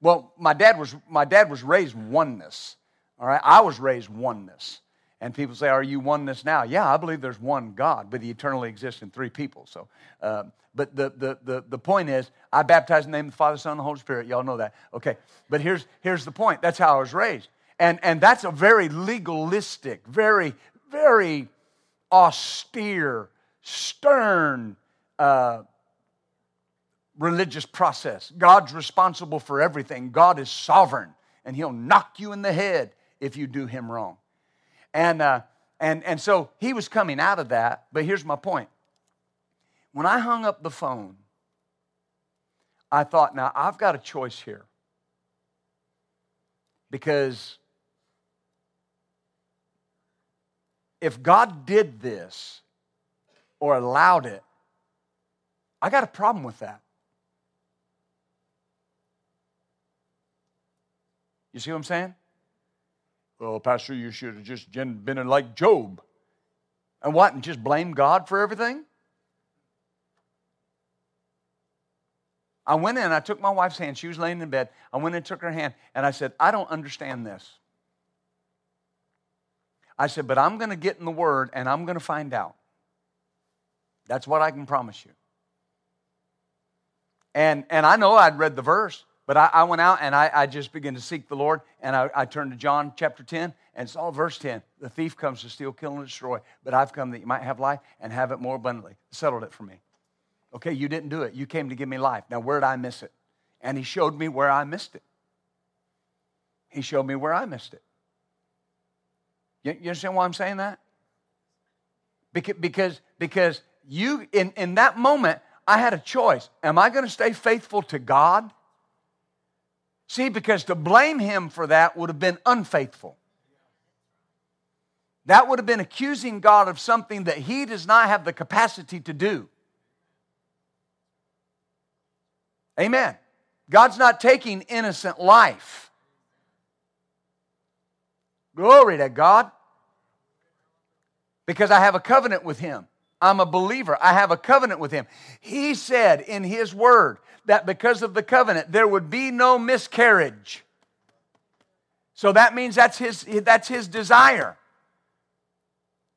well. My dad was my dad was raised oneness. All right, I was raised oneness. And people say, "Are you oneness now?" Yeah, I believe there's one God, but He eternally exists in three people. So, uh, but the, the the the point is, I baptize in the name of the Father, Son, and the Holy Spirit. Y'all know that, okay? But here's here's the point. That's how I was raised, and and that's a very legalistic, very very austere, stern. Uh, religious process. God's responsible for everything. God is sovereign, and He'll knock you in the head if you do Him wrong. And, uh, and, and so he was coming out of that, but here's my point. When I hung up the phone, I thought, now I've got a choice here. Because if God did this or allowed it, I got a problem with that. You see what I'm saying? Well, Pastor, you should have just been like Job. And what? And just blame God for everything? I went in, I took my wife's hand. She was laying in bed. I went and took her hand, and I said, I don't understand this. I said, but I'm going to get in the Word and I'm going to find out. That's what I can promise you. And, and I know I'd read the verse, but I, I went out and I, I, just began to seek the Lord, and I, I, turned to John chapter 10 and saw verse 10. The thief comes to steal, kill, and destroy, but I've come that you might have life and have it more abundantly. Settled it for me. Okay, you didn't do it. You came to give me life. Now, where did I miss it? And he showed me where I missed it. He showed me where I missed it. You, you understand why I'm saying that? Because, because, because you, in, in that moment, I had a choice. Am I going to stay faithful to God? See, because to blame him for that would have been unfaithful. That would have been accusing God of something that he does not have the capacity to do. Amen. God's not taking innocent life. Glory to God. Because I have a covenant with him. I'm a believer. I have a covenant with him. He said in his word that because of the covenant, there would be no miscarriage. So that means that's his, that's his desire.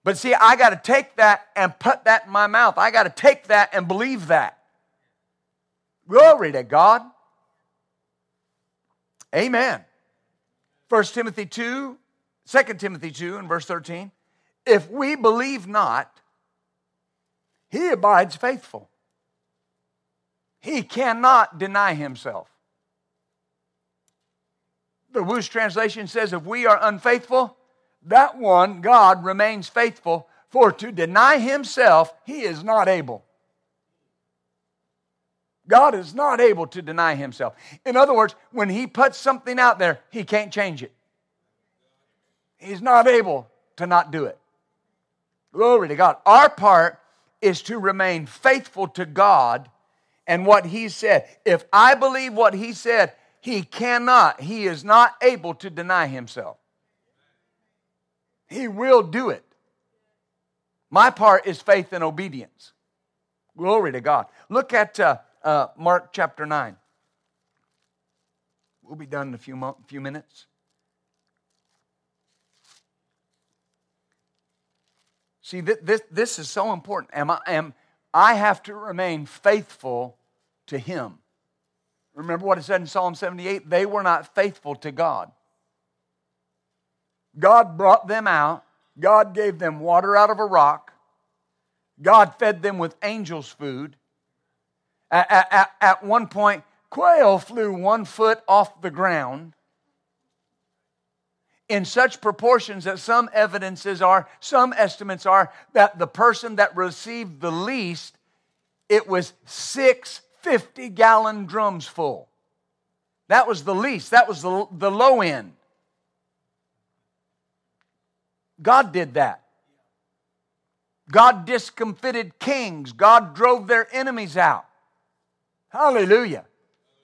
But see, I got to take that and put that in my mouth. I got to take that and believe that. Glory to God. Amen. 1 Timothy 2, 2 Timothy 2, and verse 13. If we believe not, he abides faithful. He cannot deny himself. The Wuest translation says, if we are unfaithful, that one, God, remains faithful, for to deny himself, he is not able. God is not able to deny himself. In other words, when he puts something out there, he can't change it. He's not able to not do it. Glory to God. Our part is to remain faithful to God and what He said. If I believe what He said, He cannot, He is not able to deny Himself. He will do it. My part is faith and obedience. Glory to God. Look at uh, uh, Mark chapter 9. We'll be done in a few, mo- few minutes. See, th- this, this is so important. Am I, am, I have to remain faithful to Him. Remember what it said in Psalm 78? They were not faithful to God. God brought them out, God gave them water out of a rock, God fed them with angels' food. At, at, at one point, quail flew one foot off the ground in such proportions that some evidences are, some estimates are, that the person that received the least, it was six 50 gallon drums full. That was the least, that was the, the low end. God did that. God discomfited kings. God drove their enemies out. Hallelujah.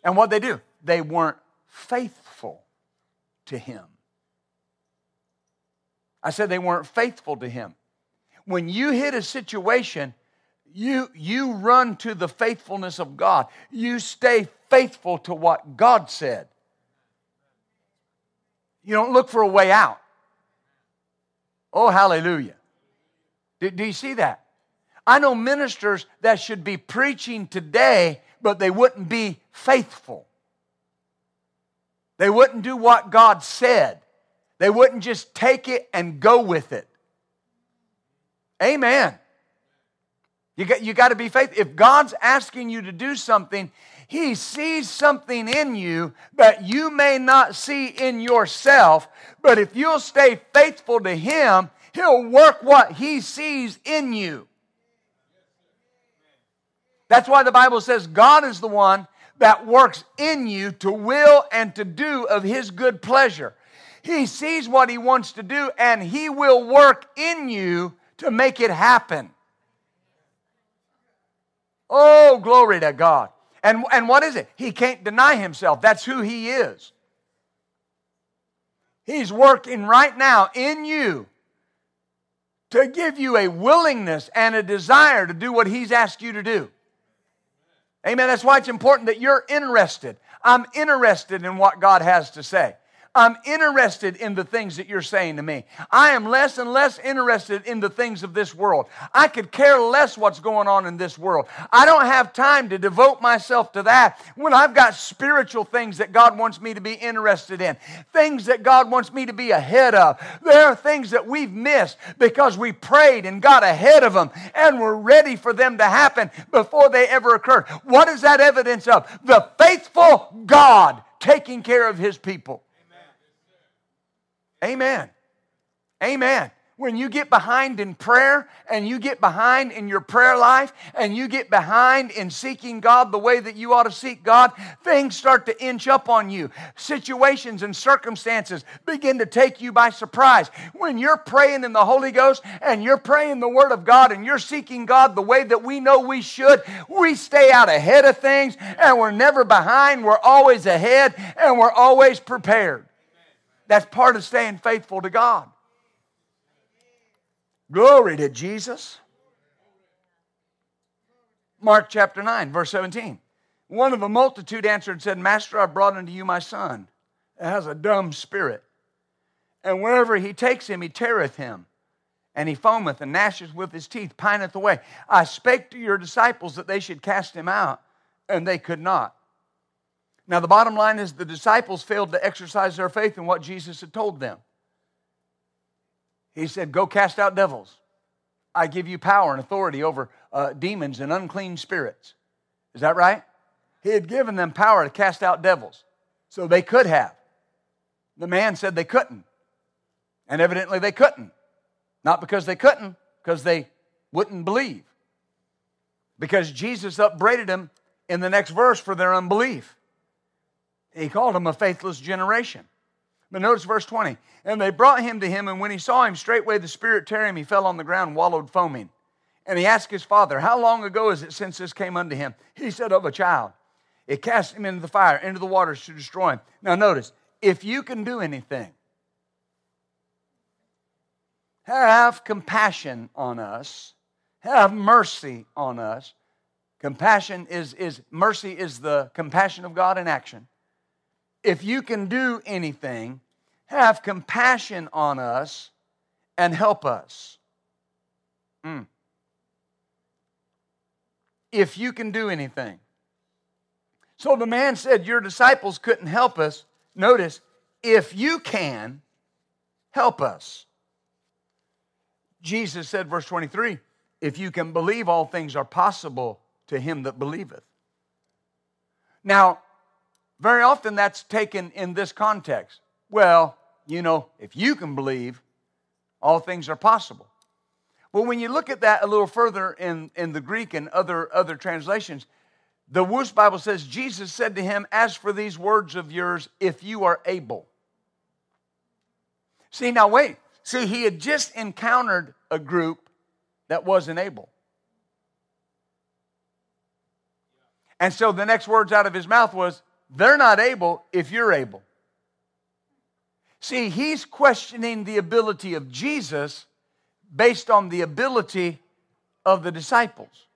And what they do? They weren't faithful to him. I said they weren't faithful to him. When you hit a situation, you, you run to the faithfulness of God. You stay faithful to what God said. You don't look for a way out. Oh, hallelujah. Do, do you see that? I know ministers that should be preaching today, but they wouldn't be faithful. They wouldn't do what God said. They wouldn't just take it and go with it. Amen. You got, you got to be faithful. If God's asking you to do something, He sees something in you that you may not see in yourself. But if you'll stay faithful to Him, He'll work what He sees in you. That's why the Bible says God is the one that works in you to will and to do of His good pleasure. He sees what He wants to do, and He will work in you to make it happen. Oh, glory to God. And, and what is it? He can't deny Himself. That's who He is. He's working right now in you to give you a willingness and a desire to do what He's asked you to do. Amen. That's why it's important that you're interested. I'm interested in what God has to say. I'm interested in the things that you're saying to me. I am less and less interested in the things of this world. I could care less what's going on in this world. I don't have time to devote myself to that when I've got spiritual things that God wants me to be interested in, things that God wants me to be ahead of. There are things that we've missed because we prayed and got ahead of them and were ready for them to happen before they ever occurred. What is that evidence of? The faithful God taking care of his people. Amen. Amen. When you get behind in prayer and you get behind in your prayer life and you get behind in seeking God the way that you ought to seek God, things start to inch up on you. Situations and circumstances begin to take you by surprise. When you're praying in the Holy Ghost and you're praying the Word of God and you're seeking God the way that we know we should, we stay out ahead of things and we're never behind. We're always ahead and we're always prepared. That's part of staying faithful to God. Glory to Jesus. Mark chapter 9, verse 17. One of the multitude answered and said, Master, I brought unto you my son that has a dumb spirit. And wherever he takes him, he teareth him. And he foameth and gnasheth with his teeth, pineth away. I spake to your disciples that they should cast him out, and they could not. Now, the bottom line is the disciples failed to exercise their faith in what Jesus had told them. He said, Go cast out devils. I give you power and authority over uh, demons and unclean spirits. Is that right? He had given them power to cast out devils. So they could have. The man said they couldn't. And evidently they couldn't. Not because they couldn't, because they wouldn't believe. Because Jesus upbraided them in the next verse for their unbelief. He called them a faithless generation. But notice verse 20. And they brought him to him, and when he saw him, straightway the Spirit tear him, he fell on the ground, wallowed foaming. And he asked his father, How long ago is it since this came unto him? He said, Of a child. It cast him into the fire, into the waters to destroy him. Now notice, if you can do anything, have compassion on us, have mercy on us. Compassion is, is mercy is the compassion of God in action if you can do anything, have compassion on us and help us. Mm. If you can do anything. So the man said, Your disciples couldn't help us. Notice, if you can, help us. Jesus said, verse 23, if you can believe, all things are possible to him that believeth. Now, very often that's taken in this context. Well, you know, if you can believe, all things are possible. But when you look at that a little further in, in the Greek and other, other translations, the Wuest Bible says, Jesus said to him, As for these words of yours, if you are able. See, now wait. See, he had just encountered a group that wasn't able. And so the next words out of his mouth was, They're not able if you're able. See, he's questioning the ability of Jesus based on the ability of the disciples.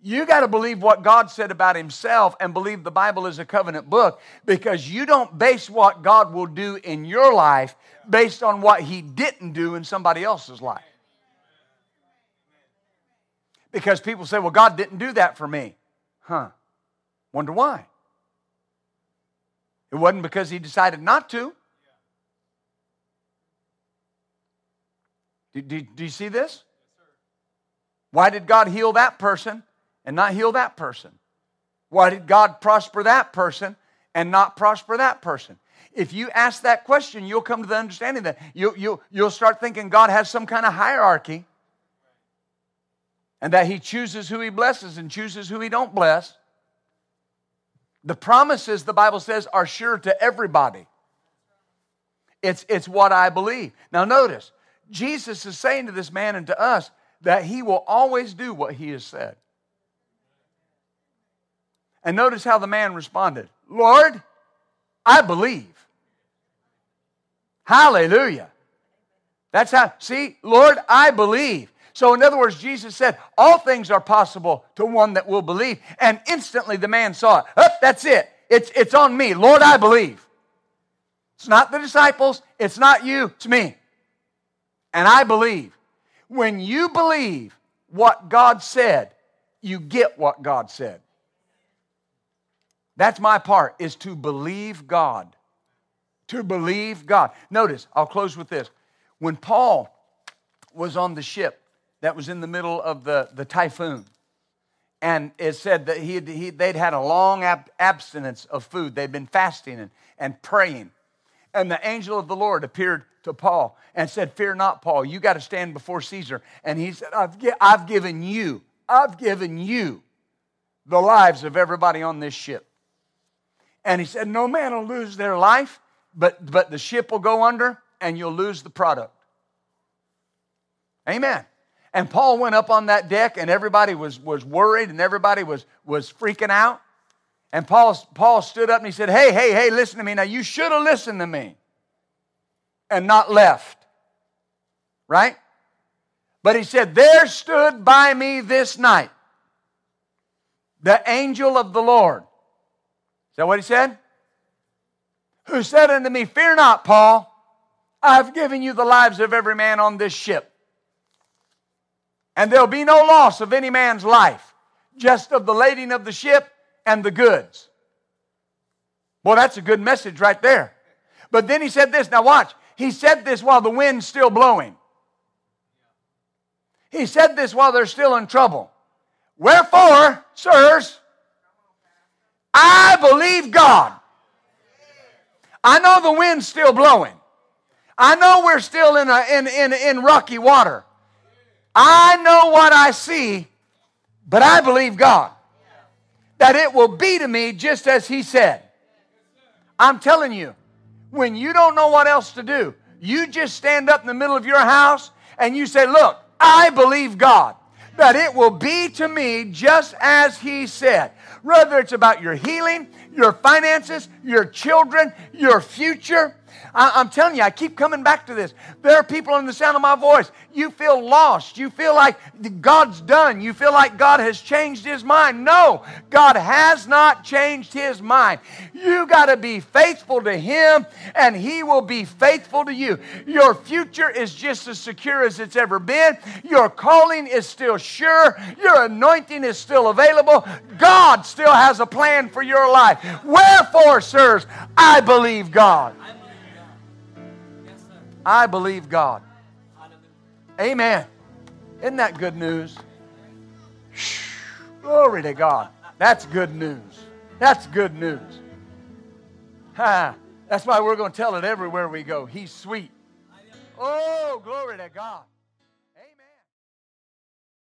You got to believe what God said about Himself and believe the Bible is a covenant book because you don't base what God will do in your life based on what He didn't do in somebody else's life. Because people say, well, God didn't do that for me. Huh. Wonder why. It wasn't because He decided not to. Do, do, do you see this? Why did God heal that person and not heal that person? Why did God prosper that person and not prosper that person? If you ask that question, you'll come to the understanding that you, you, you'll start thinking God has some kind of hierarchy and that he chooses who he blesses and chooses who he don't bless. The promises, the Bible says, are sure to everybody. It's, it's what I believe. Now, notice, Jesus is saying to this man and to us that he will always do what he has said. And notice how the man responded Lord, I believe. Hallelujah. That's how, see, Lord, I believe. So, in other words, Jesus said, All things are possible to one that will believe. And instantly the man saw it. Oh, that's it. It's, it's on me. Lord, I believe. It's not the disciples, it's not you, it's me. And I believe. When you believe what God said, you get what God said. That's my part, is to believe God. To believe God. Notice, I'll close with this. When Paul was on the ship that was in the middle of the, the typhoon, and it said that he, he they'd had a long ab- abstinence of food. They'd been fasting and, and praying. And the angel of the Lord appeared to Paul and said, Fear not, Paul, you got to stand before Caesar. And he said, I've, I've given you, I've given you the lives of everybody on this ship. And he said, No man will lose their life, but, but the ship will go under and you'll lose the product. Amen. And Paul went up on that deck and everybody was, was worried and everybody was, was freaking out. And Paul, Paul stood up and he said, Hey, hey, hey, listen to me. Now, you should have listened to me and not left. Right? But he said, There stood by me this night the angel of the Lord Is that what he said? Who said unto me, Fear not, Paul, I've given you the lives of every man on this ship. And there'll be no loss of any man's life, just of the lading of the ship and the goods. Boy, that's a good message right there. But then he said this. Now, watch. He said this while the wind's still blowing. He said this while they're still in trouble. Wherefore, sirs, I believe God. I know the wind's still blowing. I know we're still in, a, in, in, in rocky water. I know what I see, but I believe God that it will be to me just as He said. I'm telling you, when you don't know what else to do, you just stand up in the middle of your house and you say, Look, I believe God that it will be to me just as He said. Whether it's about your healing, your finances, your children, your future, I, am telling you, I keep coming back to this. There are people in the sound of my voice. You feel lost. You feel like God's done. You feel like God has changed his mind. No, God has not changed his mind. You got to be faithful to him, and he will be faithful to you. Your future is just as secure as it's ever been. Your calling is still sure. Your anointing is still available. God still has a plan for your life. Wherefore, sirs, I believe God. I believe God. Amen. Isn't that good news? Glory to God. That's good news. That's good news. Ha. That's why we're going to tell it everywhere we go. He's sweet. Oh, glory to God.